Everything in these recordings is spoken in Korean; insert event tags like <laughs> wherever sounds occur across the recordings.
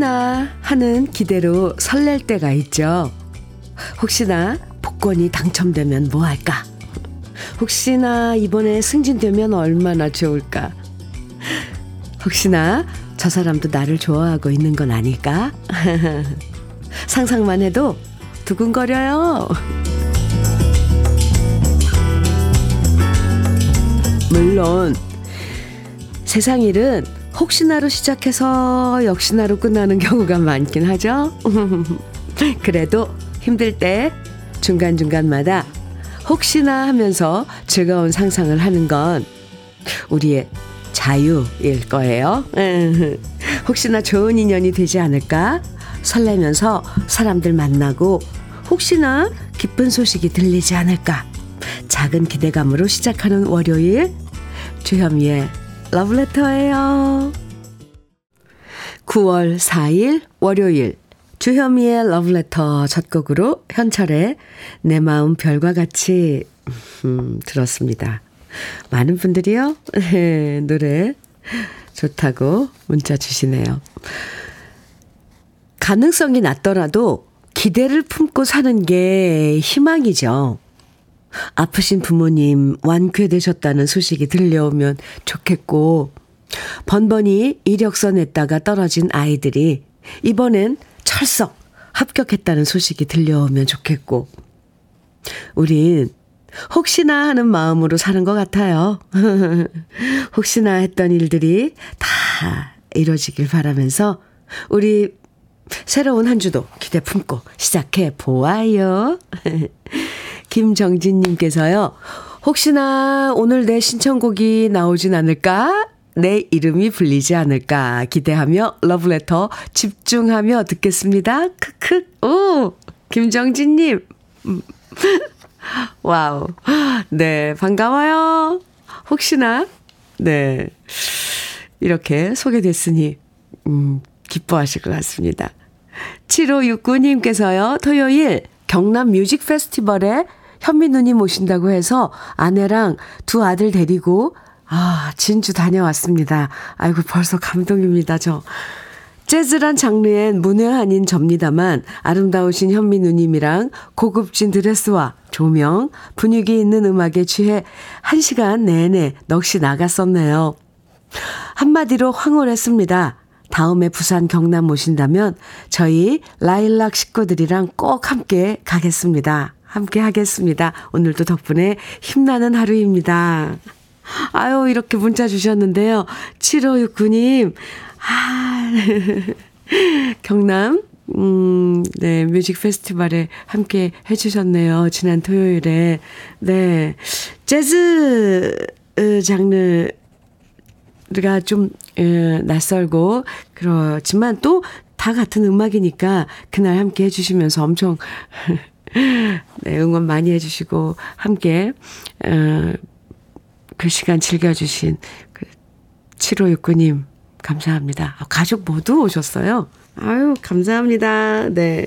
혹시나 하는 기대로 설렐 때가 있죠. 혹시나 복권이 당첨되면 뭐 할까? 혹시나 이번에 승진되면 얼마나 좋을까? 혹시나 저 사람도 나를 좋아하고 있는 건 아닐까? <laughs> 상상만 해도 두근거려요. 물론 세상 일은 혹시나로 시작해서 역시나로 끝나는 경우가 많긴 하죠. <laughs> 그래도 힘들 때 중간중간마다 혹시나 하면서 즐거운 상상을 하는 건 우리의 자유일 거예요. <laughs> 혹시나 좋은 인연이 되지 않을까? 설레면서 사람들 만나고 혹시나 기쁜 소식이 들리지 않을까? 작은 기대감으로 시작하는 월요일 주현미의 러브레터예요. 9월 4일 월요일 주현미의 러브레터 첫 곡으로 현철의 내 마음 별과 같이 음, 들었습니다. 많은 분들이요 <laughs> 네, 노래 좋다고 문자 주시네요. 가능성이 낮더라도 기대를 품고 사는 게 희망이죠. 아프신 부모님 완쾌되셨다는 소식이 들려오면 좋겠고, 번번이 이력서 냈다가 떨어진 아이들이 이번엔 철석 합격했다는 소식이 들려오면 좋겠고, 우린 혹시나 하는 마음으로 사는 것 같아요. <laughs> 혹시나 했던 일들이 다 이루어지길 바라면서 우리 새로운 한 주도 기대 품고 시작해 보아요. <laughs> 김정진님께서요. 혹시나 오늘 내 신청곡이 나오진 않을까? 내 이름이 불리지 않을까 기대하며 러브레터 집중하며 듣겠습니다. 크크. 오! 김정진 님. <laughs> wow. 네, 반가워요. 혹시나, 네. 이렇게 소개됐으니, 음, 기뻐하실 것 같습니다. 7569님께서요, 토요일 경남 뮤직 페스티벌에 현미 누님 오신다고 해서 아내랑 두 아들 데리고 아, 진주 다녀왔습니다. 아이고, 벌써 감동입니다, 저. 재즈란 장르엔 문외 아닌 접니다만 아름다우신 현미 누님이랑 고급진 드레스와 조명, 분위기 있는 음악에 취해 한 시간 내내 넋이 나갔었네요. 한마디로 황홀했습니다. 다음에 부산 경남 오신다면 저희 라일락 식구들이랑 꼭 함께 가겠습니다. 함께 하겠습니다. 오늘도 덕분에 힘나는 하루입니다. 아유, 이렇게 문자 주셨는데요. 7569님, 아, <laughs> 경남, 음, 네, 뮤직 페스티벌에 함께 해주셨네요. 지난 토요일에. 네. 재즈 장르가 좀, 에, 낯설고, 그렇지만 또 다 같은 음악이니까 그날 함께 해주시면서 엄청, <laughs> 네, 응원 많이 해주시고, 함께, 어, 그 시간 즐겨주신 그 7569님, 감사합니다. 아, 가족 모두 오셨어요. 아유, 감사합니다. 네.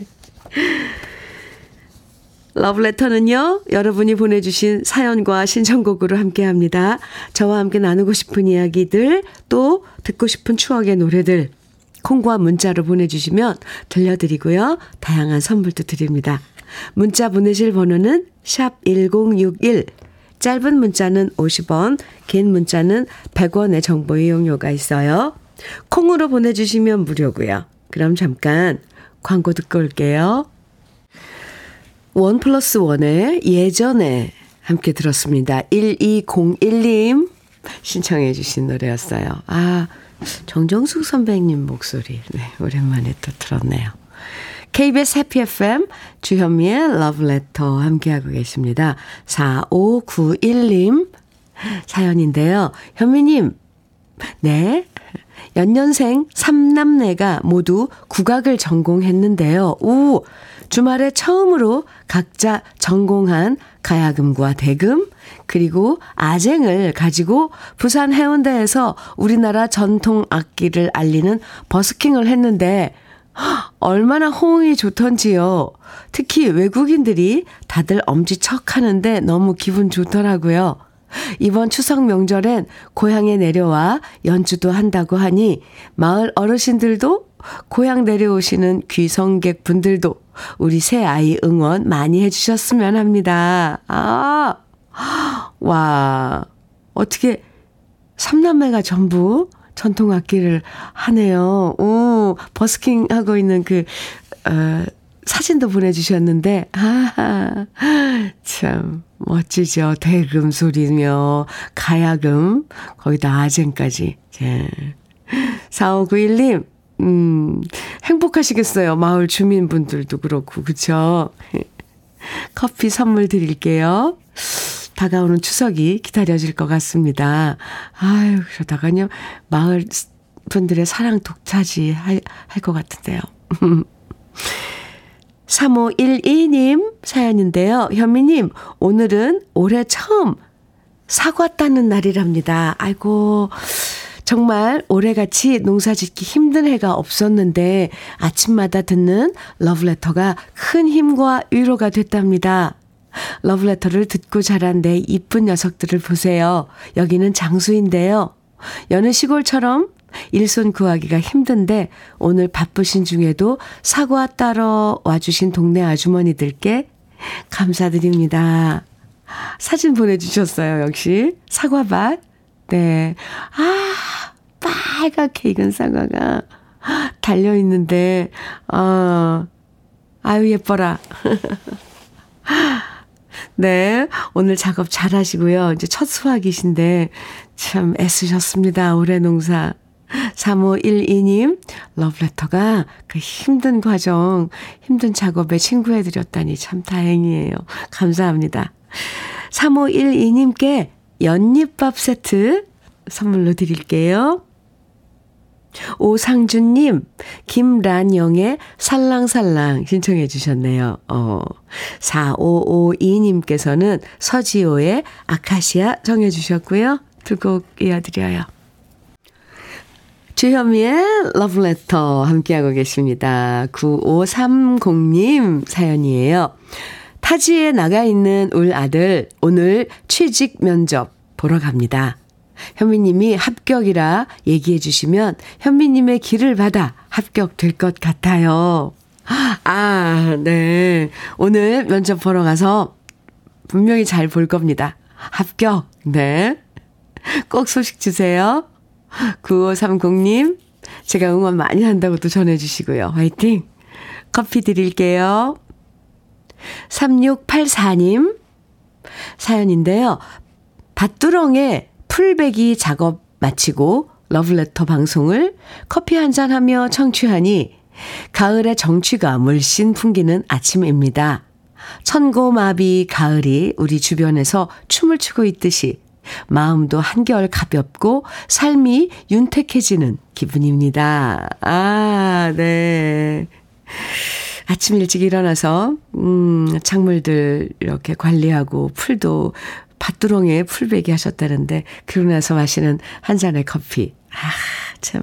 러브레터는요, 여러분이 보내주신 사연과 신청곡으로 함께 합니다. 저와 함께 나누고 싶은 이야기들, 또 듣고 싶은 추억의 노래들, 콩과 문자로 보내주시면 들려드리고요. 다양한 선물도 드립니다. 문자 보내실 번호는 샵 1061, 짧은 문자는 50원, 긴 문자는 100원의 정보 이용료가 있어요. 콩으로 보내주시면 무료고요. 그럼 잠깐 광고 듣고 올게요. 원 플러스 원의 예전에 함께 들었습니다. 1201님 신청해 주신 노래였어요. 아, 정정숙 선배님 목소리. 네, 오랜만에 또 들었네요. KBS 해피 FM 주현미의 러브레터 함께하고 계십니다. 4591님 사연인데요. 현미님, 네. 연년생 3남매가 모두 국악을 전공했는데요. 오! 주말에 처음으로 각자 전공한 가야금과 대금, 그리고 아쟁을 가지고 부산 해운대에서 우리나라 전통 악기를 알리는 버스킹을 했는데, 얼마나 호응이 좋던지요. 특히 외국인들이 다들 엄지척 하는데 너무 기분 좋더라고요. 이번 추석 명절엔 고향에 내려와 연주도 한다고 하니 마을 어르신들도 고향 내려오시는 귀성객 분들도 우리 새 아이 응원 많이 해주셨으면 합니다. 아, 와, 어떻게 삼남매가 전부 전통 악기를 하네요. 오, 버스킹 하고 있는 그, 어, 사진도 보내주셨는데, 아, 참, 멋지죠. 대금 소리며, 가야금, 거기다 아쟁까지. 예. 4591님, 음, 행복하시겠어요. 마을 주민분들도 그렇고, 그쵸? <laughs> 커피 선물 드릴게요. 다가오는 추석이 기다려질 것 같습니다. 아유, 그러다가요, 마을 분들의 사랑 독차지 할, 할것 같은데요. <laughs> 3512님 사연인데요. 현미님, 오늘은 올해 처음 사과 따는 날이랍니다. 아이고, 정말 올해같이 농사 짓기 힘든 해가 없었는데 아침마다 듣는 러브레터가 큰 힘과 위로가 됐답니다. 러브레터를 듣고 자란 내 이쁜 녀석들을 보세요. 여기는 장수인데요. 여느 시골처럼 일손 구하기가 힘든데 오늘 바쁘신 중에도 사과 따러 와주신 동네 아주머니들께 감사드립니다. 사진 보내주셨어요, 역시. 사과밭. 네. 아, 빨갛게 익은 사과가 달려있는데, 어, 아유, 예뻐라. <laughs> 네. 오늘 작업 잘 하시고요. 이제 첫 수확이신데 참 애쓰셨습니다. 올해 농사. 3512님, 러브레터가 그 힘든 과정, 힘든 작업에 친구해드렸다니 참 다행이에요. 감사합니다. 3512님께 연잎밥 세트 선물로 드릴게요. 오상준님, 김란영의 살랑살랑 신청해 주셨네요. 어, 4552님께서는 서지호의 아카시아 정해 주셨고요. 두 곡 이어드려요. 주현미의 러브레터 함께하고 계십니다. 9530님 사연이에요. 타지에 나가 있는 울 아들 오늘 취직 면접 보러 갑니다. 현미님이 합격이라 얘기해 주시면 현미님의 길을 받아 합격될 것 같아요. 아, 네. 오늘 면접 보러 가서 분명히 잘 볼 겁니다. 합격. 네. 꼭 소식 주세요. 9530님, 제가 응원 많이 한다고 또 전해주시고요. 화이팅! 커피 드릴게요. 3684님, 사연인데요. 밭두렁에 풀베기 작업 마치고 러브레터 방송을 커피 한 잔 하며 청취하니 가을의 정취가 물씬 풍기는 아침입니다. 천고마비 가을이 우리 주변에서 춤을 추고 있듯이 마음도 한결 가볍고 삶이 윤택해지는 기분입니다. 아, 네. 아침 일찍 일어나서, 음, 작물들 이렇게 관리하고 풀도 밭두렁에 풀베기 하셨다는데, 그러고 나서 마시는 한 잔의 커피. 아, 참.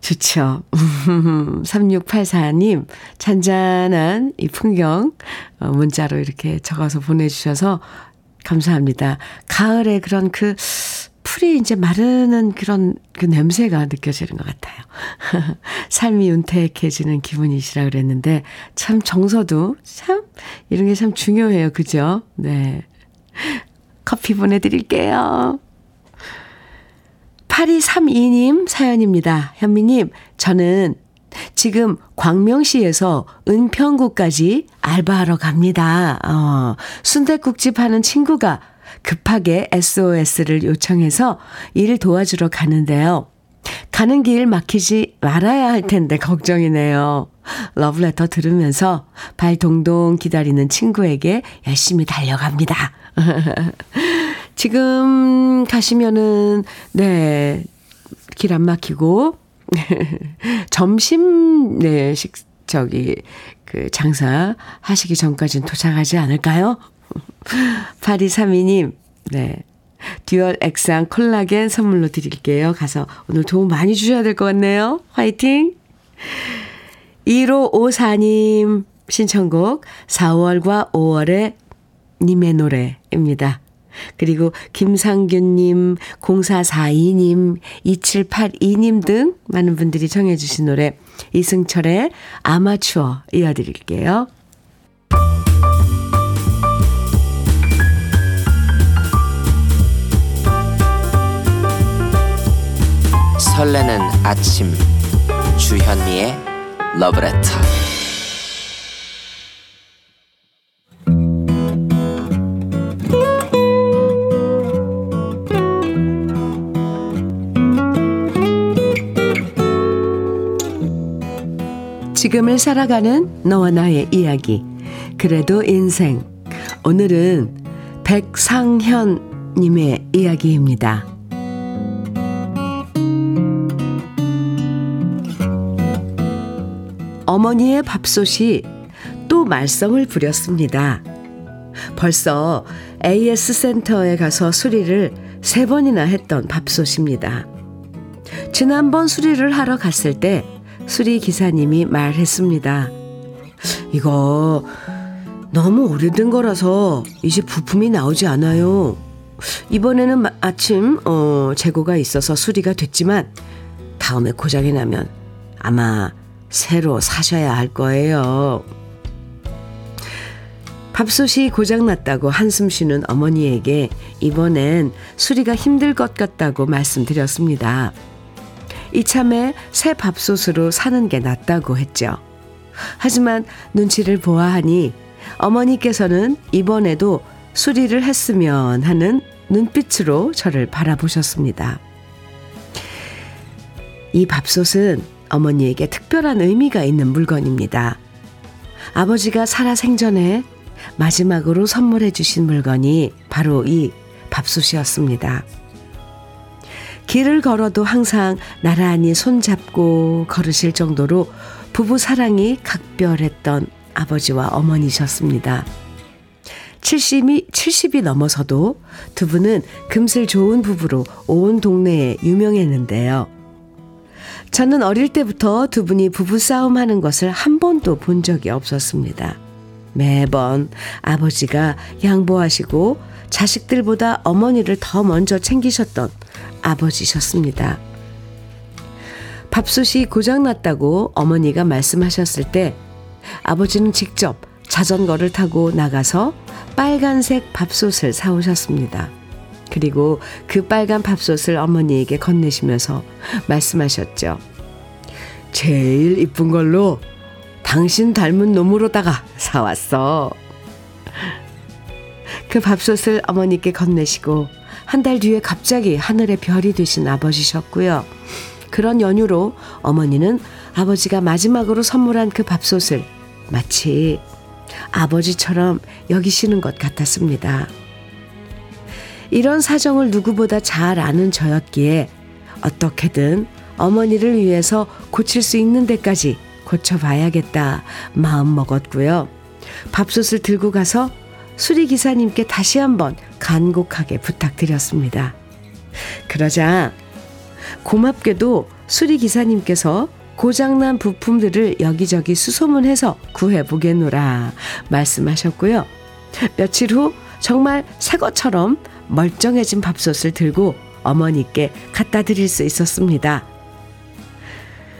좋죠. <laughs> 3684님, 잔잔한 이 풍경, 어, 문자로 이렇게 적어서 보내주셔서 감사합니다. 가을에 그런 그, 풀이 이제 마르는 그런 그 냄새가 느껴지는 것 같아요. <laughs> 삶이 윤택해지는 기분이시라 그랬는데, 참 정서도 참, 이런 게 참 중요해요. 그죠? 네. 커피 보내드릴게요. 8232님 사연입니다. 현미님, 저는 지금 광명시에서 은평구까지 알바하러 갑니다. 어, 순대국집 하는 친구가 급하게 SOS를 요청해서 일 도와주러 가는데요. 가는 길 막히지 말아야 할 텐데 걱정이네요. 러브레터 들으면서 발 동동 기다리는 친구에게 열심히 달려갑니다. <laughs> 지금 가시면은, 네, 길 안 막히고, <laughs> 점심, 네, 식, 저기, 그, 장사 하시기 전까지는 도착하지 않을까요? <laughs> 8232님, 네. 듀얼 액상 콜라겐 선물로 드릴게요. 가서 오늘 도움 많이 주셔야 될 것 같네요. 화이팅! 1554님 신청곡 4월과 5월의 님의 노래입니다. 그리고 김상균님, 0442님, 2782님 등 많은 분들이 청해주신 노래 이승철의 아마추어 이어드릴게요. 설레는 아침 주현미의 러브레터 지금을 살아가는 너와 나의 이야기. 그래도 인생. 오늘은 백상현 님의 이야기입니다. 어머니의 밥솥이 또 말썽을 부렸습니다. 벌써 AS 센터에 가서 수리를 세 번이나 했던 밥솥입니다. 지난번 수리를 하러 갔을 때 수리 기사님이 말했습니다. 이거 너무 오래된 거라서 이제 부품이 나오지 않아요. 이번에는 아침 어, 재고가 있어서 수리가 됐지만 다음에 고장이 나면 아마 새로 사셔야 할 거예요. 밥솥이 고장났다고 한숨 쉬는 어머니에게 이번엔 수리가 힘들 것 같다고 말씀드렸습니다. 이참에 새 밥솥으로 사는 게 낫다고 했죠. 하지만 눈치를 보아하니 어머니께서는 이번에도 수리를 했으면 하는 눈빛으로 저를 바라보셨습니다. 이 밥솥은 어머니에게 특별한 의미가 있는 물건입니다. 아버지가 살아 생전에 마지막으로 선물해 주신 물건이 바로 이 밥솥이었습니다. 길을 걸어도 항상 나란히 손잡고 걸으실 정도로 부부 사랑이 각별했던 아버지와 어머니셨습니다. 70이, 70이 넘어서도 두 분은 금슬 좋은 부부로 온 동네에 유명했는데요. 저는 어릴 때부터 두 분이 부부싸움 하는 것을 한 번도 본 적이 없었습니다. 매번 아버지가 양보하시고 자식들보다 어머니를 더 먼저 챙기셨던 아버지셨습니다. 밥솥이 고장났다고 어머니가 말씀하셨을 때 아버지는 직접 자전거를 타고 나가서 빨간색 밥솥을 사오셨습니다. 그리고 그 빨간 밥솥을 어머니에게 건네시면서 말씀하셨죠. 제일 이쁜 걸로 당신 닮은 놈으로다가 사왔어. 그 밥솥을 어머니께 건네시고 한 달 뒤에 갑자기 하늘의 별이 되신 아버지셨고요. 그런 연유로 어머니는 아버지가 마지막으로 선물한 그 밥솥을 마치 아버지처럼 여기시는 것 같았습니다. 이런 사정을 누구보다 잘 아는 저였기에 어떻게든 어머니를 위해서 고칠 수 있는 데까지 고쳐봐야겠다 마음 먹었고요. 밥솥을 들고 가서 수리기사님께 다시 한번 간곡하게 부탁드렸습니다. 그러자 고맙게도 수리기사님께서 고장난 부품들을 여기저기 수소문해서 구해보겠노라 말씀하셨고요. 며칠 후 정말 새 것처럼 멀쩡해진 밥솥을 들고 어머니께 갖다 드릴 수 있었습니다.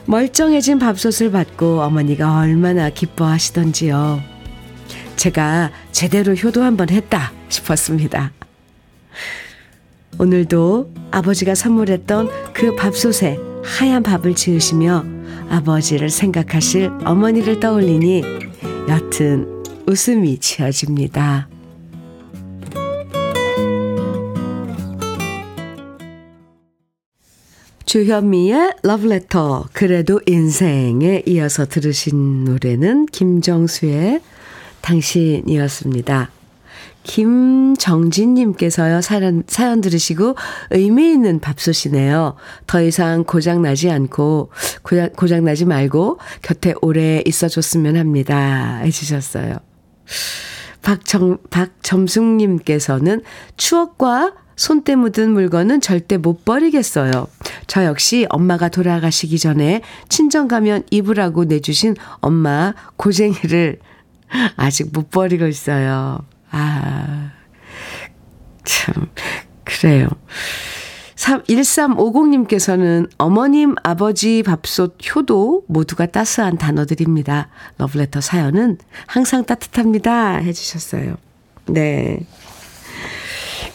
멀쩡해진 밥솥을 받고 어머니가 얼마나 기뻐하시던지요. 제가 제대로 효도 한번 했다 싶었습니다. 오늘도 아버지가 선물했던 그 밥솥에 하얀 밥을 지으시며 아버지를 생각하실 어머니를 떠올리니 옅은 웃음이 지어집니다. 주현미의 러브레터 그래도 인생에 이어서 들으신 노래는 김정수의 당신이었습니다. 김정진님께서요, 사연, 사연 들으시고 의미 있는 밥솥이네요. 더 이상 고장나지 않고, 고장, 고장나지 말고 곁에 오래 있어 줬으면 합니다. 해주셨어요. 박정, 박점숙님께서는 추억과 손때 묻은 물건은 절대 못 버리겠어요. 저 역시 엄마가 돌아가시기 전에 친정 가면 입으라고 내주신 엄마 고쟁이를 아직 못 버리고 있어요. 아. 참, 그래요. 1350님께서는 어머님, 아버지 밥솥, 효도 모두가 따스한 단어들입니다. 러브레터 사연은 항상 따뜻합니다. 해주셨어요. 네.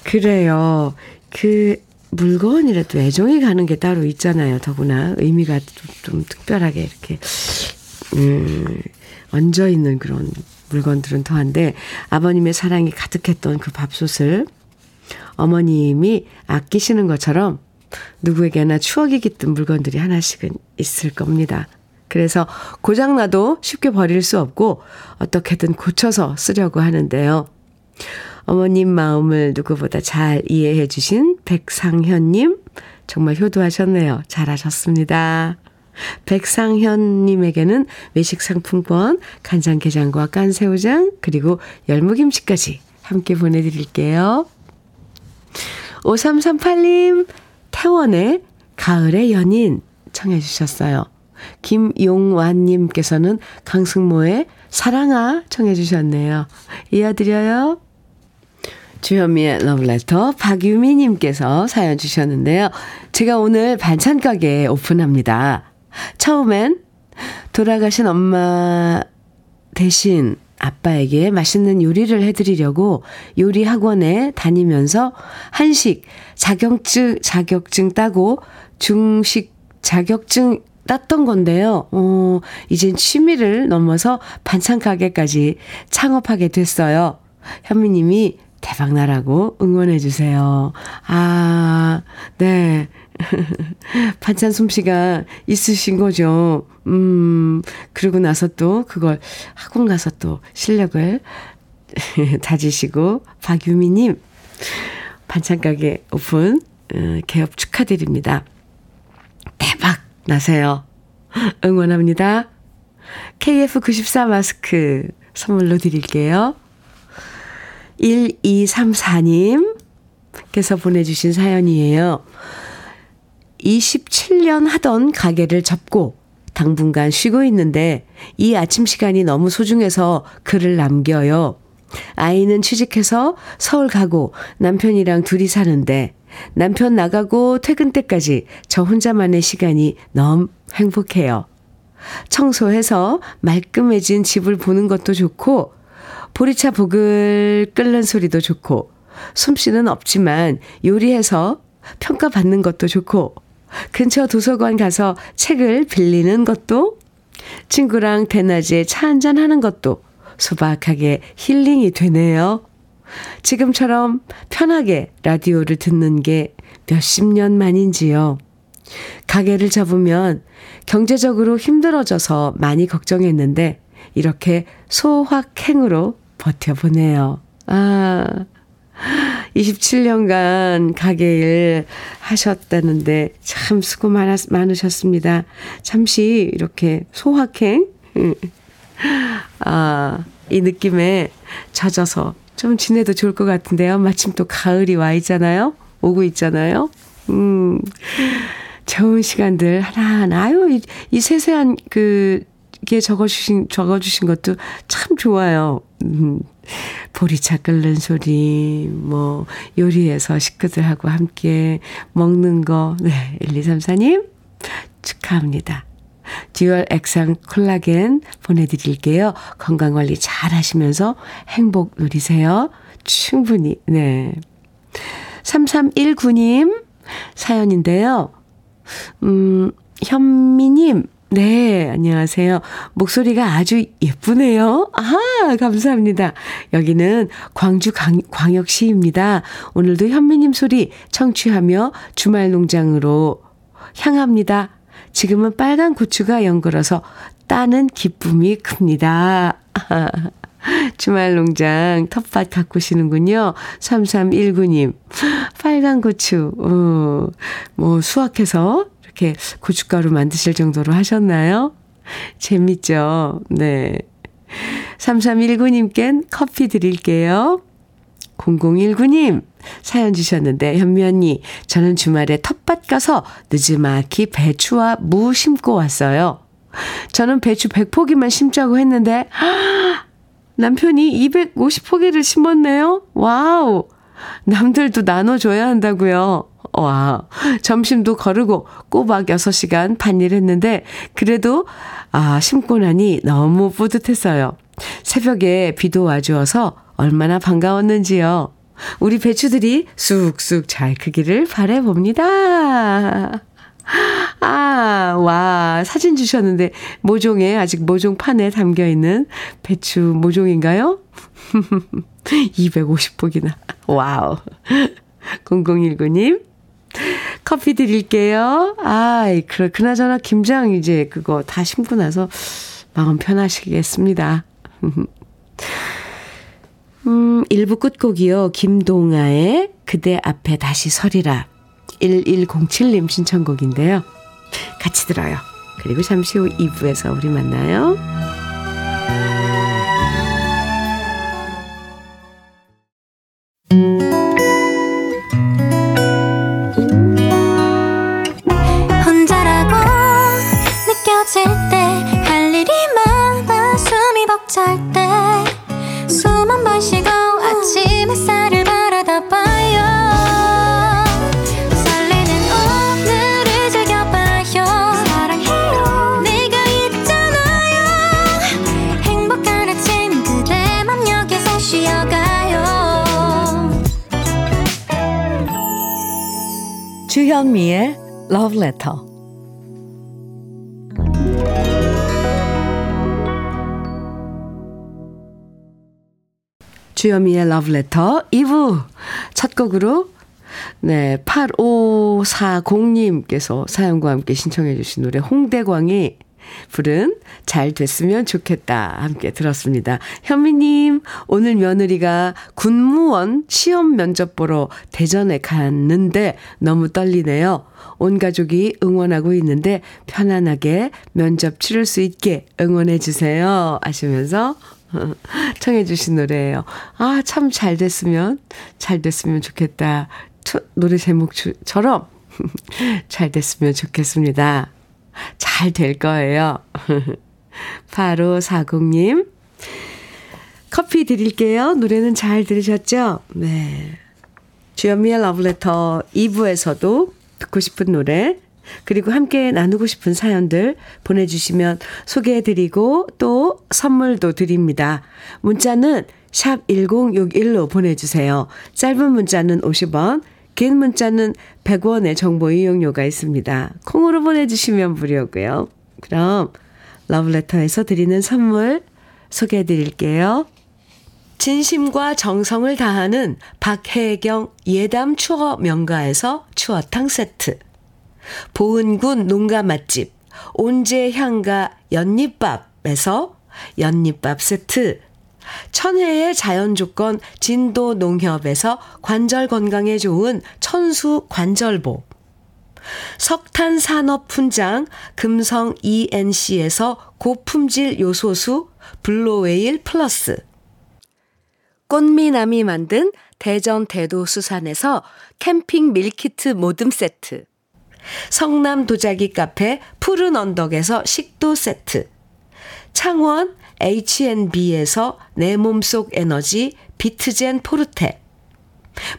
그래요. 그 물건이라도 애정이 가는 게 따로 있잖아요. 더구나 의미가 좀, 좀 특별하게 이렇게 음, 얹어 있는 그런 물건들은 더한데 아버님의 사랑이 가득했던 그 밥솥을 어머님이 아끼시는 것처럼 누구에게나 추억이 깃든 물건들이 하나씩은 있을 겁니다. 그래서 고장나도 쉽게 버릴 수 없고 어떻게든 고쳐서 쓰려고 하는데요. 어머님 마음을 누구보다 잘 이해해 주신 백상현님, 정말 효도하셨네요. 잘하셨습니다. 백상현님에게는 외식 상품권, 간장게장과 깐새우장, 그리고 열무김치까지 함께 보내드릴게요. 5338님, 태원의 가을의 연인 청해 주셨어요. 김용완님께서는 강승모의 사랑아 청해 주셨네요. 이어드려요. 주현미의 러브레터 박유미님께서 사연 주셨는데요. 제가 오늘 반찬 가게 오픈합니다. 처음엔 돌아가신 엄마 대신 아빠에게 맛있는 요리를 해드리려고 요리 학원에 다니면서 한식 자격증, 자격증 따고 중식 자격증 땄던 건데요. 어, 이젠 취미를 넘어서 반찬 가게까지 창업하게 됐어요. 현미님이 대박나라고 응원해주세요. 아, 네. <laughs> 반찬 솜씨가 있으신 거죠. 음, 그러고 나서 또 그걸 학원 가서 또 실력을 <laughs> 다지시고, 박유미님, 반찬가게 오픈, 어, 개업 축하드립니다. 대박 나세요. 응원합니다. KF94 마스크 선물로 드릴게요. 1234님께서 보내주신 사연이에요. 27년 하던 가게를 접고 당분간 쉬고 있는데 이 아침 시간이 너무 소중해서 글을 남겨요. 아이는 취직해서 서울 가고 남편이랑 둘이 사는데 남편 나가고 퇴근 때까지 저 혼자만의 시간이 너무 행복해요. 청소해서 말끔해진 집을 보는 것도 좋고 보리차 보글 끓는 소리도 좋고 솜씨는 없지만 요리해서 평가받는 것도 좋고 근처 도서관 가서 책을 빌리는 것도 친구랑 대낮에 차 한잔 하는 것도 소박하게 힐링이 되네요. 지금처럼 편하게 라디오를 듣는 게 몇십 년 만인지요. 가게를 접으면 경제적으로 힘들어져서 많이 걱정했는데 이렇게 소확행으로 버텨보네요. 아, 27년간 가게 일 하셨다는데 참 수고 많았, 많으셨습니다. 잠시 이렇게 소확행, 아, 이 느낌에 젖어서 좀 지내도 좋을 것 같은데요. 마침 또 가을이 와 있잖아요. 오고 있잖아요. 음, 좋은 시간들 하나하나. 아유, 이, 이 세세한 그, 게 적어주신, 적어주신 것도 참 좋아요. 음, 보리차 끓는 소리, 뭐, 요리해서 식구들하고 함께 먹는 거. 네, 1234님, 축하합니다. 듀얼 액상 콜라겐 보내드릴게요. 건강관리 잘 하시면서 행복 누리세요. 충분히, 네. 3319님 사연인데요. 음, 현미님, 네, 안녕하세요. 목소리가 아주 예쁘네요. 아하, 감사합니다. 여기는 광주 광, 광역시입니다. 오늘도 현미님 소리 청취하며 주말 농장으로 향합니다. 지금은 빨간 고추가 연걸어서 따는 기쁨이 큽니다. <laughs> 주말 농장 텃밭 가꾸시는군요. 3319님. 빨간 고추, 어, 뭐 수확해서 이렇게 고춧가루 만드실 정도로 하셨나요? 재밌죠? 네. 3319님껜 커피 드릴게요. 0019님 사연 주셨는데 현미 언니 저는 주말에 텃밭 가서 늦지막히 배추와 무 심고 왔어요. 저는 배추 100포기만 심자고 했는데 남편이 250포기를 심었네요. wow. 남들도 나눠줘야 한다고요. 와, 점심도 거르고 꼬박 6시간 반일 했는데, 그래도, 아, 심고 나니 너무 뿌듯했어요. 새벽에 비도 와주어서 얼마나 반가웠는지요. 우리 배추들이 쑥쑥 잘 크기를 바래봅니다. 아, 와, 사진 주셨는데, 모종에, 아직 모종판에 담겨 있는 배추 모종인가요? <laughs> 250포기나. wow. 0019님, <laughs> 커피 드릴게요. 아이, 그, 그나저나 김장 이제 그거 다 심고 나서 마음 편하시겠습니다. <laughs> 음, 1부 끝곡이요. 김동아의 그대 앞에 다시 서리라. 1107님 신청곡인데요. 같이 들어요. 그리고 잠시 후 2부에서 우리 만나요. 주현미의 Love Letter. 2부 첫 곡으로 네, 8540님께서 사연과 함께 신청해 주신 노래 홍대광이 부른 잘 됐으면 좋겠다 함께 들었습니다. 현미님, 오늘 며느리가 군무원 시험 면접 보러 대전에 갔는데 너무 떨리네요. 온 가족이 응원하고 있는데 편안하게 면접 치를 수 있게 응원해 주세요. 하시면서 <laughs> 청해 주신 노래예요. 아, 참 잘 됐으면 잘 됐으면 좋겠다. 노래 제목처럼 <laughs> 잘 됐으면 좋겠습니다. 잘 될 거예요. <laughs> 8540님. 커피 드릴게요. 노래는 잘 들으셨죠? 네. 주연미의 러브레터 2부에서도 듣고 싶은 노래, 그리고 함께 나누고 싶은 사연들 보내주시면 소개해드리고 또 선물도 드립니다. 문자는 샵 1061로 보내주세요. 짧은 문자는 50원, 긴 문자는 100원의 정보 이용료가 있습니다. 콩으로 보내주시면 무료고요. 그럼 러브레터에서 드리는 선물 소개해 드릴게요. 진심과 정성을 다하는 박혜경 예담 추어 명가에서 추어탕 세트. 보은군 농가 맛집 온재향가 연잎밥에서 연잎밥 세트. 천혜의 자연 조건 진도 농협에서 관절 건강에 좋은 천수 관절보. 석탄 산업 훈장 금성 ENC에서 고품질 요소수 블로웨일 플러스. 꽃미남이 만든 대전 대도 수산에서 캠핑 밀키트 모듬 세트. 성남 도자기 카페 푸른 언덕에서 식도 세트. 창원 H&B에서 내 몸속 에너지 비트젠 포르테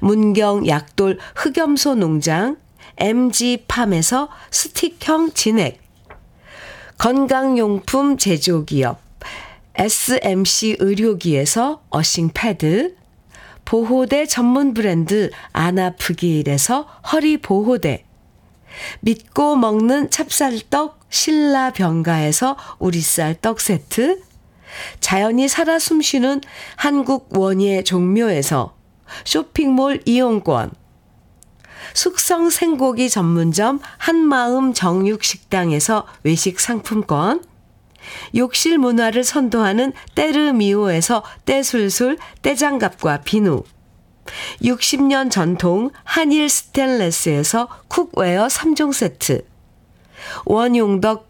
문경 약돌 흑염소 농장 MG팜에서 스틱형 진액 건강용품 제조기업 SMC 의료기에서 earthing 패드 보호대 전문 브랜드 아나프길에서 허리 보호대 믿고 먹는 찹쌀떡 신라병가에서 우리쌀 떡 세트 자연이 살아 숨쉬는 한국 원예 종묘에서 쇼핑몰 이용권, 숙성 생고기 전문점 한마음 정육식당에서 외식 상품권, 욕실 문화를 선도하는 때르미오에서 때술술 때장갑과 비누, 60년 전통 한일 스텐레스에서 cookware 3종 세트, 원용덕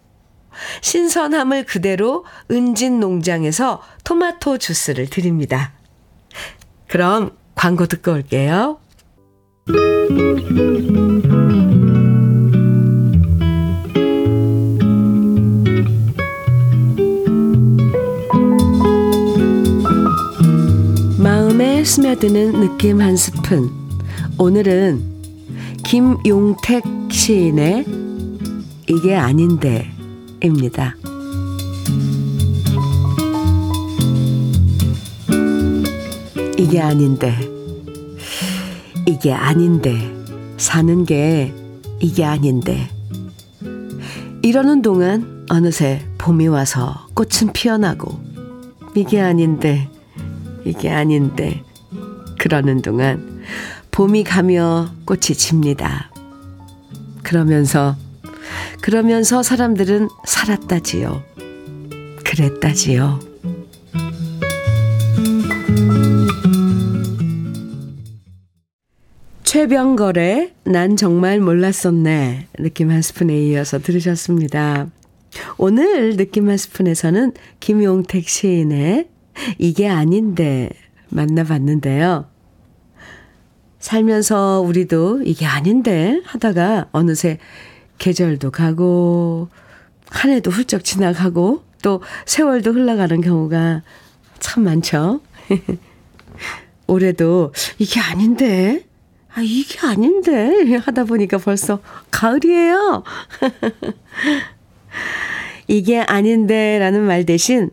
신선함을 그대로 은진 농장에서 토마토 주스를 드립니다. 그럼 광고 듣고 올게요. 마음에 스며드는 느낌 한 스푼. 오늘은 김용택 시인의 이게 아닌데 입니다. 이게 아닌데, 이게 아닌데, 사는 게 이게 아닌데. 이러는 동안 어느새 봄이 와서 꽃은 피어나고, 이게 아닌데, 이게 아닌데. 그러는 동안 봄이 가며 꽃이 집니다. 그러면서 그러면서 사람들은 살았다지요. 그랬다지요. 최병걸의 난 정말 몰랐었네. 느낌 한 스푼에 이어서 들으셨습니다. 오늘 느낌 한 스푼에서는 김용택 시인의 이게 아닌데 만나봤는데요. 살면서 우리도 이게 아닌데 하다가 어느새 계절도 가고 한 해도 훌쩍 지나가고 또 세월도 흘러가는 경우가 참 많죠. <laughs> 올해도 이게 아닌데 아 이게 아닌데 하다 보니까 벌써 가을이에요. <laughs> 이게 아닌데 라는 말 대신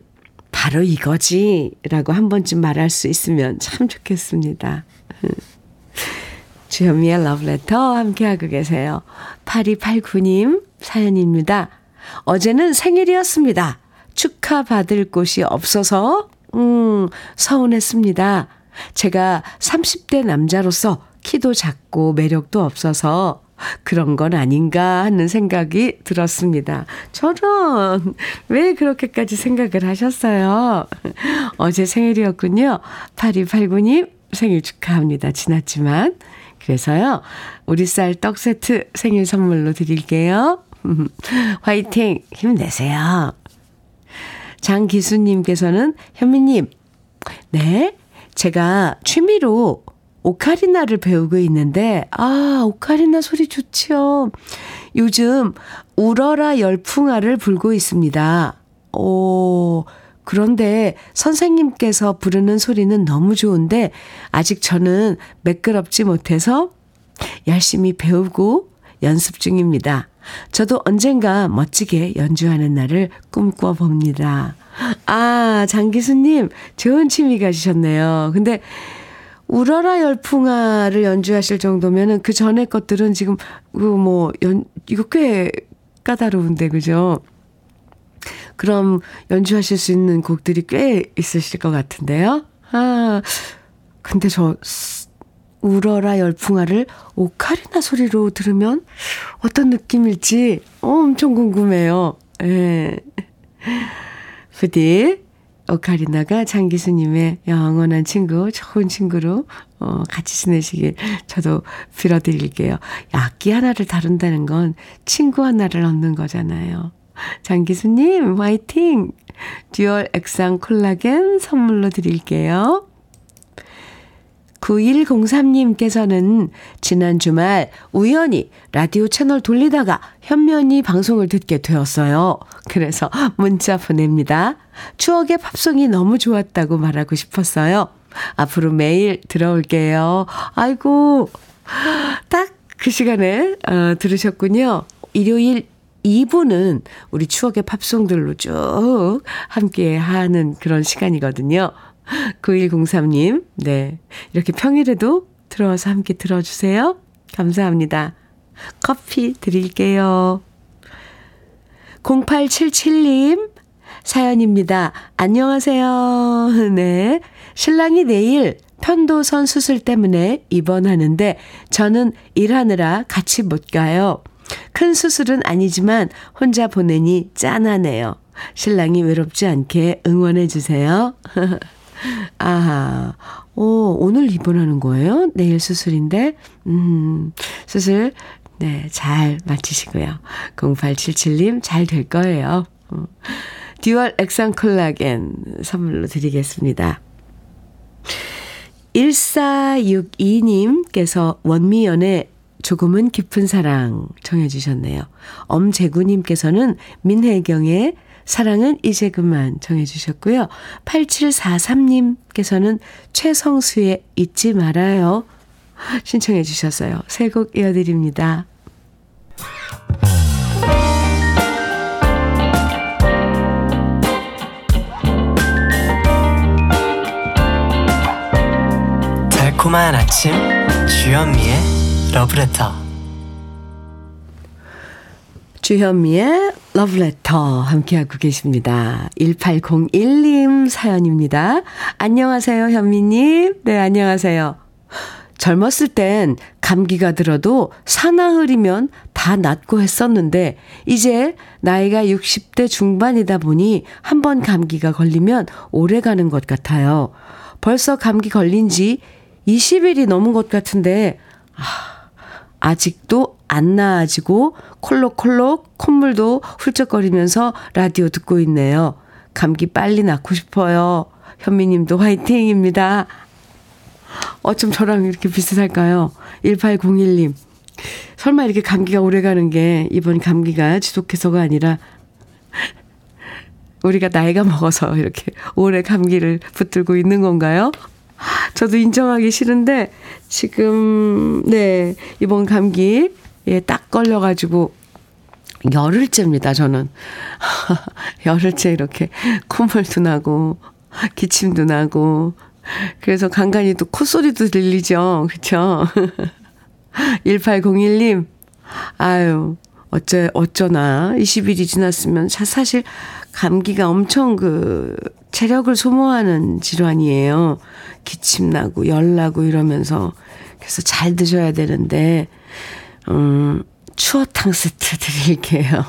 바로 이거지 라고 한 번쯤 말할 수 있으면 참 좋겠습니다. <laughs> 주현미의 러브레터 함께하고 계세요. 8289님 사연입니다. 어제는 생일이었습니다. 축하받을 곳이 없어서, 음, 서운했습니다. 제가 30대 남자로서 키도 작고 매력도 없어서 그런 건 아닌가 하는 생각이 들었습니다. 저런, 왜 그렇게까지 생각을 하셨어요? 어제 생일이었군요. 8289님 생일 축하합니다. 지났지만. 그래서요, 우리 쌀 떡 세트 생일 선물로 드릴게요. <laughs> 화이팅! 힘내세요. 장기수님께서는 현미님, 네, 제가 취미로 오카리나를 배우고 있는데, 아, 오카리나 소리 좋지요. 요즘 우러라 열풍아를 불고 있습니다. 오, 그런데 선생님께서 부르는 소리는 너무 좋은데, 아직 저는 매끄럽지 못해서 열심히 배우고 연습 중입니다. 저도 언젠가 멋지게 연주하는 날을 꿈꿔 봅니다. 아, 장기수님, 좋은 취미 가지셨네요. 근데, 우러라 열풍아를 연주하실 정도면은 그 전에 것들은 지금, 그 뭐, 연, 이거 꽤 까다로운데, 그죠? 그럼 연주하실 수 있는 곡들이 꽤 있으실 것 같은데요? 아, 근데 저, 우러라 열풍아를 오카리나 소리로 들으면 어떤 느낌일지 엄청 궁금해요. 예. 부디, 오카리나가 장기수님의 영원한 친구, 좋은 친구로, 어, 같이 지내시길 저도 빌어드릴게요. 악기 하나를 다룬다는 건 친구 하나를 얻는 거잖아요. 장기수님, 화이팅! dual 액상 콜라겐 선물로 드릴게요. 9103님께서는 지난 주말 우연히 라디오 채널 돌리다가 현면이 방송을 듣게 되었어요. 그래서 문자 보냅니다. 추억의 팝송이 너무 좋았다고 말하고 싶었어요. 앞으로 매일 들어올게요. 아이고, 딱 그 시간에 어, 들으셨군요. 일요일 2부는 우리 추억의 팝송들로 쭉 함께 하는 그런 시간이거든요. 9103님, 네. 이렇게 평일에도 들어와서 함께 들어주세요. 감사합니다. 커피 드릴게요. 0877님, 사연입니다. 안녕하세요. <laughs> 네. 신랑이 내일 편도선 수술 때문에 입원하는데 저는 일하느라 같이 못 가요. 큰 수술은 아니지만 혼자 보내니 짠하네요. 신랑이 외롭지 않게 응원해 주세요. <laughs> 아하. 오, 오늘 입원하는 거예요? 내일 수술인데? 음, 수술, 네, 잘 마치시고요. 0877님, 잘 될 거예요. 어. 듀얼 액상 콜라겐 선물로 드리겠습니다. 1462님께서 원미연의 조금은 깊은 사랑 정해주셨네요. 엄재구님께서는 민혜경의 사랑은 이제 그만 정해 주셨고요. 8743님께서는 최성수의 잊지 말아요. 신청해 주셨어요. 새곡 이어드립니다. 달콤한 아침 주현미의 러브레터 주현미의 러브레터 함께하고 계십니다. 1801님 사연입니다. 안녕하세요, 현미님. 네, 안녕하세요. 젊었을 땐 감기가 들어도 사나흘이면 다 낫고 했었는데, 이제 나이가 60대 중반이다 보니 한 번 감기가 걸리면 오래 가는 것 같아요. 벌써 감기 걸린 지 20일이 넘은 것 같은데, 아, 아직도 안 나아지고 콜록콜록 콧물도 훌쩍거리면서 라디오 듣고 있네요. 감기 빨리 낫고 싶어요. 현미님도 화이팅입니다. 어쩜 저랑 이렇게 비슷할까요? 1801님. 설마 이렇게 감기가 오래 가는 게 이번 감기가 지속해서가 아니라 우리가 나이가 먹어서 이렇게 오래 감기를 붙들고 있는 건가요? 저도 인정하기 싫은데 지금 네 이번 감기 예, 딱 걸려가지고 열흘째입니다 저는. <laughs> 열흘째 이렇게 콧물도 나고 기침도 나고. 그래서 간간히 또 콧소리도 들리죠. 그렇죠 1801님 <laughs> 아유 어째 어쩌나. 20일이 지났으면 사실 감기가 엄청 그 체력을 소모하는 질환이에요. 기침 나고 열 나고 이러면서 그래서 잘 드셔야 되는데 음 추어탕 세트 드릴게요.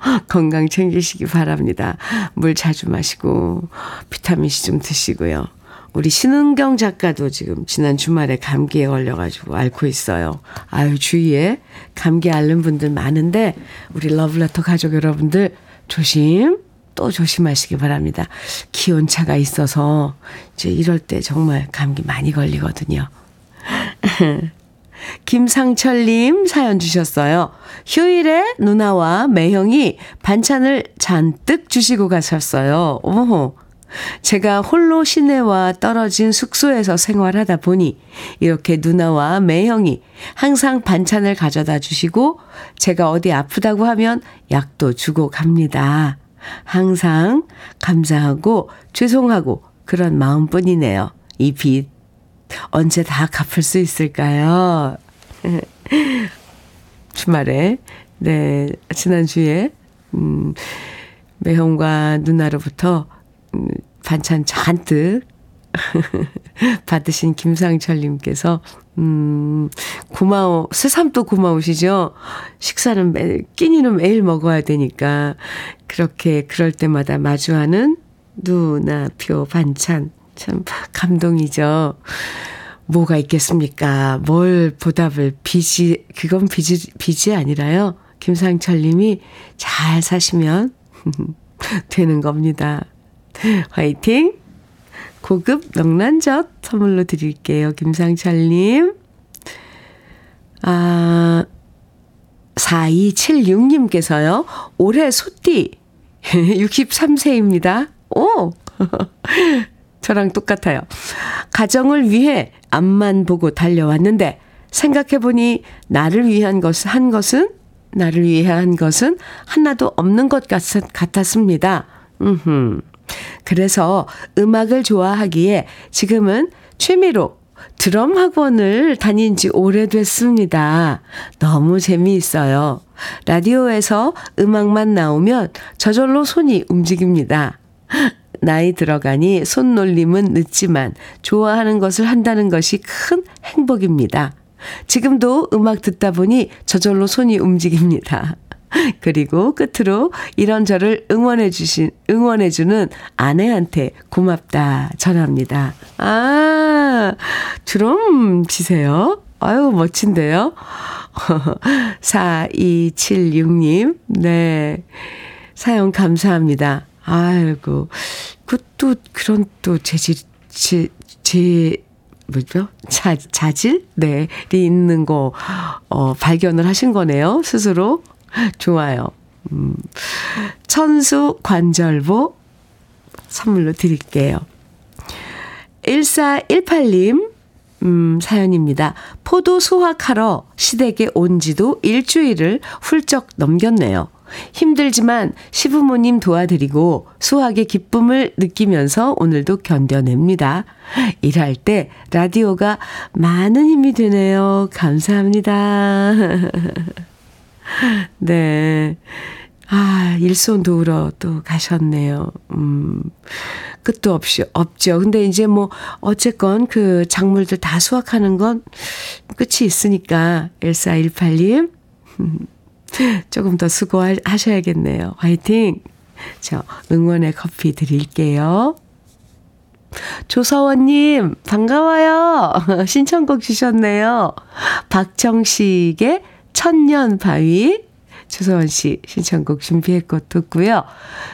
<laughs> 건강 챙기시기 바랍니다. 물 자주 마시고 비타민C 좀 드시고요. 우리 신은경 작가도 지금 지난 주말에 감기에 걸려가지고 앓고 있어요. 아유, 주위에 감기 앓는 분들 많은데, 우리 러브레터 가족 여러분들 조심, 또 조심하시기 바랍니다. 기온차가 있어서 이제 이럴 때 정말 감기 많이 걸리거든요. <laughs> 김상철님 사연 주셨어요. 휴일에 누나와 매형이 반찬을 잔뜩 주시고 가셨어요. 오호. 제가 홀로 시내와 떨어진 숙소에서 생활하다 보니 이렇게 누나와 매형이 항상 반찬을 가져다 주시고 제가 어디 아프다고 하면 약도 주고 갑니다. 항상 감사하고 죄송하고 그런 마음뿐이네요. 이 빚 언제 다 갚을 수 있을까요? <laughs> 주말에 네 지난주에 음 매형과 누나로부터 음, 반찬 잔뜩 <laughs> 받으신 김상철님께서, 음, 고마워, 새삼도 고마우시죠? 식사는 매, 끼니는 매일 먹어야 되니까, 그렇게 그럴 때마다 마주하는 누나 표 반찬, 참 감동이죠. 뭐가 있겠습니까? 뭘 보답을, 빚이, 그건 빚이, 빚이 아니라요. 김상철 님이 잘 사시면 <laughs> 되는 겁니다. 화이팅! 고급 명란젓 선물로 드릴게요. 김상철님. 아, 4276님께서요. 올해 소띠 <laughs> 63세입니다. 오! <laughs> 저랑 똑같아요. 가정을 위해 앞만 보고 달려왔는데 생각해보니 나를 위한 것, 한 것은 나를 위해 한 것은 하나도 없는 것 같, 같았습니다. 음흠. 그래서 음악을 좋아하기에 지금은 취미로 드럼 학원을 다닌 지 오래됐습니다. 너무 재미있어요. 라디오에서 음악만 나오면 저절로 손이 움직입니다. 나이 들어가니 손놀림은 늦지만 좋아하는 것을 한다는 것이 큰 행복입니다. 지금도 음악 듣다 보니 저절로 손이 움직입니다. <laughs> 그리고 끝으로 이런 저를 응원해 주신, 응원해 주는 아내한테 고맙다 전합니다. 아, 드럼 치세요? 아유, 멋진데요? <laughs> 4276님, 네. 사연 감사합니다. 아이고, 그 또, 그런 또 재질, 제, 제, 뭐죠? 자, 자질? 네. 이 있는 거, 어, 발견을 하신 거네요. 스스로. <laughs> 좋아요. 음, 천수 관절보 선물로 드릴게요. 1418님, 음, 사연입니다. 포도 수확하러 시댁에 온 지도 일주일을 훌쩍 넘겼네요. 힘들지만 시부모님 도와드리고 수학의 기쁨을 느끼면서 오늘도 견뎌냅니다. 일할 때 라디오가 많은 힘이 되네요. 감사합니다. <laughs> <laughs> 네. 아, 일손 도우러 또 가셨네요. 음, 끝도 없이, 없죠. 근데 이제 뭐, 어쨌건 그 작물들 다 수확하는 건 끝이 있으니까, 1418님. <laughs> 조금 더 수고하셔야겠네요. 화이팅! 저 응원의 커피 드릴게요. 조서원님, 반가워요. <laughs> 신청곡 주셨네요. 박정식의 천년 바위. 조서원 씨 신청곡 준비했고 듣고요.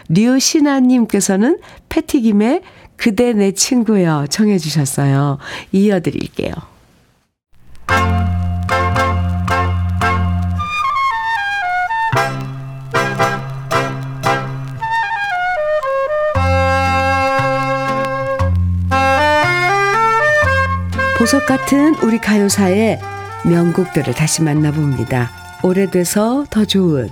류신아님께서는 패티김의 그대 내 친구여 청해 주셨어요. 이어드릴게요. 보석 같은 우리 가요사의 명곡들을 다시 만나봅니다. 오래돼서 더 좋은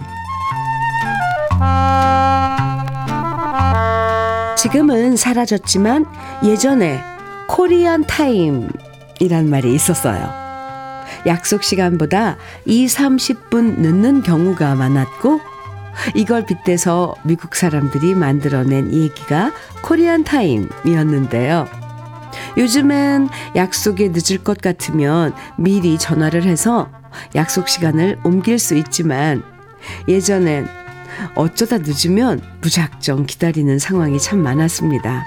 지금은 사라졌지만 예전에 코리안 타임이란 말이 있었어요. 약속 시간보다 2, 30분 늦는 경우가 많았고 이걸 빗대서 미국 사람들이 만들어낸 얘기가 코리안 타임이었는데요. 요즘엔 약속에 늦을 것 같으면 미리 전화를 해서 약속 시간을 옮길 수 있지만 예전엔 어쩌다 늦으면 무작정 기다리는 상황이 참 많았습니다.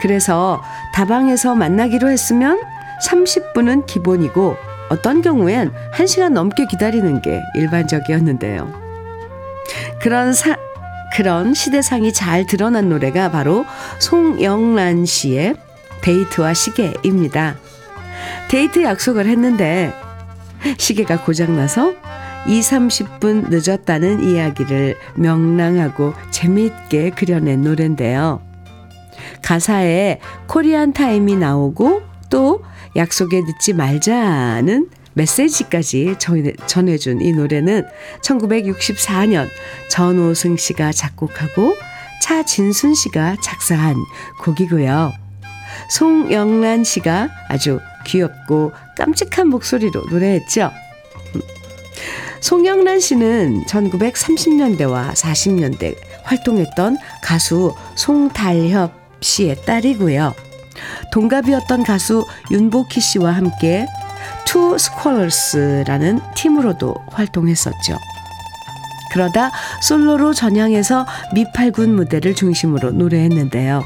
그래서 다방에서 만나기로 했으면 30분은 기본이고 어떤 경우엔 1시간 넘게 기다리는 게 일반적이었는데요. 그런 사, 그런 시대상이 잘 드러난 노래가 바로 송영란 씨의 데이트와 시계입니다. 데이트 약속을 했는데 시계가 고장나서 2, 30분 늦었다는 이야기를 명랑하고 재미있게 그려낸 노래인데요. 가사에 코리안 타임이 나오고 또 약속에 늦지 말자는 메시지까지 전해준 이 노래는 1964년 전호승 씨가 작곡하고 차진순 씨가 작사한 곡이고요. 송영란 씨가 아주 귀엽고 깜찍한 목소리로 노래했죠. 송영란 씨는 1930년대와 40년대 활동했던 가수 송달협 씨의 딸이고요. 동갑이었던 가수 윤복희 씨와 함께 투 스콜러스라는 팀으로도 활동했었죠. 그러다 솔로로 전향해서 미8군 무대를 중심으로 노래했는데요.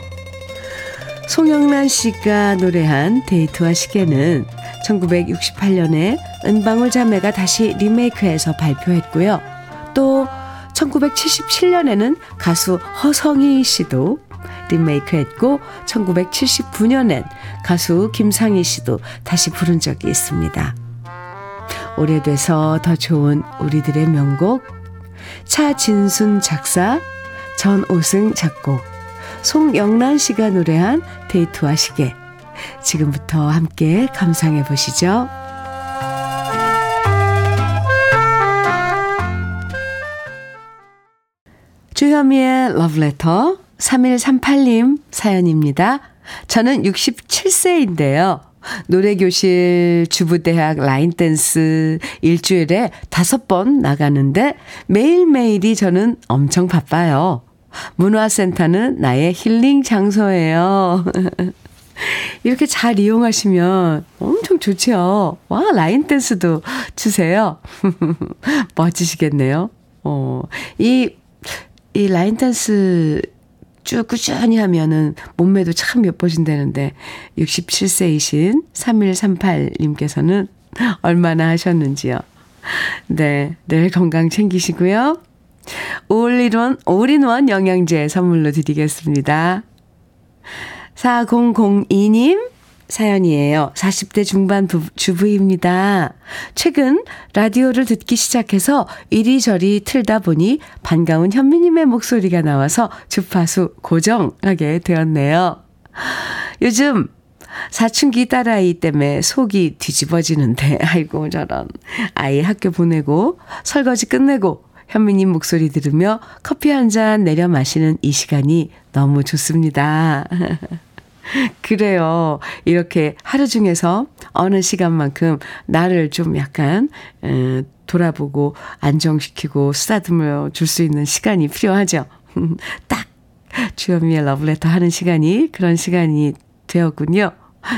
송영란 씨가 노래한 데이트와 시계는 1968년에 은방울 자매가 다시 리메이크해서 발표했고요. 또 1977년에는 가수 허성희 씨도 리메이크했고 1979년엔 가수 김상희 씨도 다시 부른 적이 있습니다. 오래돼서 더 좋은 우리들의 명곡 차진순 작사 전오승 작곡 송영란 씨가 노래한 데이트와 시계. 지금부터 함께 감상해 보시죠. 주현미의 러브레터 3138님 사연입니다. 저는 67세인데요. 노래교실, 주부대학 라인댄스 일주일에 다섯 번 나가는데 매일매일이 저는 엄청 바빠요. 문화센터는 나의 힐링 장소예요. <laughs> 이렇게 잘 이용하시면 엄청 좋죠. 와, 라인 댄스도 주세요. <laughs> 멋지시겠네요. 어, 이, 이 line dance 쭉 꾸준히 하면은 몸매도 참 예뻐진다는데 67세이신 3138님께서는 얼마나 하셨는지요. 네, 늘 건강 챙기시고요. all-in-one, all-in-one 영양제 선물로 드리겠습니다. 4002님 사연이에요. 40대 중반 부, 주부입니다. 최근 라디오를 듣기 시작해서 이리저리 틀다 보니 반가운 현미님의 목소리가 나와서 주파수 고정하게 되었네요. 요즘 사춘기 딸아이 때문에 속이 뒤집어지는데, <laughs> 아이고, 저런. 아이 학교 보내고, 설거지 끝내고, 현미님 목소리 들으며 커피 한 잔 내려 마시는 이 시간이 너무 좋습니다. <laughs> 그래요. 이렇게 하루 중에서 어느 시간만큼 나를 좀 약간, 에, 돌아보고 안정시키고 쓰다듬어 줄 수 있는 시간이 필요하죠. <laughs> 딱 주현미의 러브레터 하는 시간이 그런 시간이 되었군요.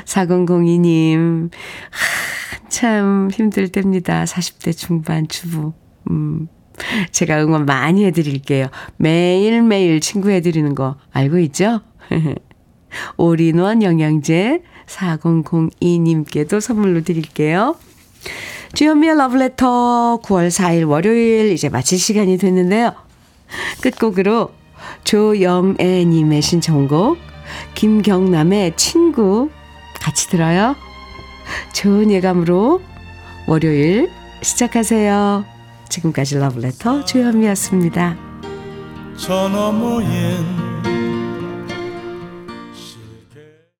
4002님, 참 힘들 때입니다. 40대 중반 주부. 음, 제가 응원 많이 해드릴게요. 매일매일 친구 해드리는 거 알고 있죠? <laughs> 올인원 영양제 4002님께도 선물로 드릴게요. 주현미의 러브레터 9월 4일 월요일 이제 마칠 시간이 됐는데요. 끝곡으로 조영애님의 신청곡 김경남의 친구 같이 들어요. 좋은 예감으로 월요일 시작하세요. 지금까지 러브레터 주현미였습니다.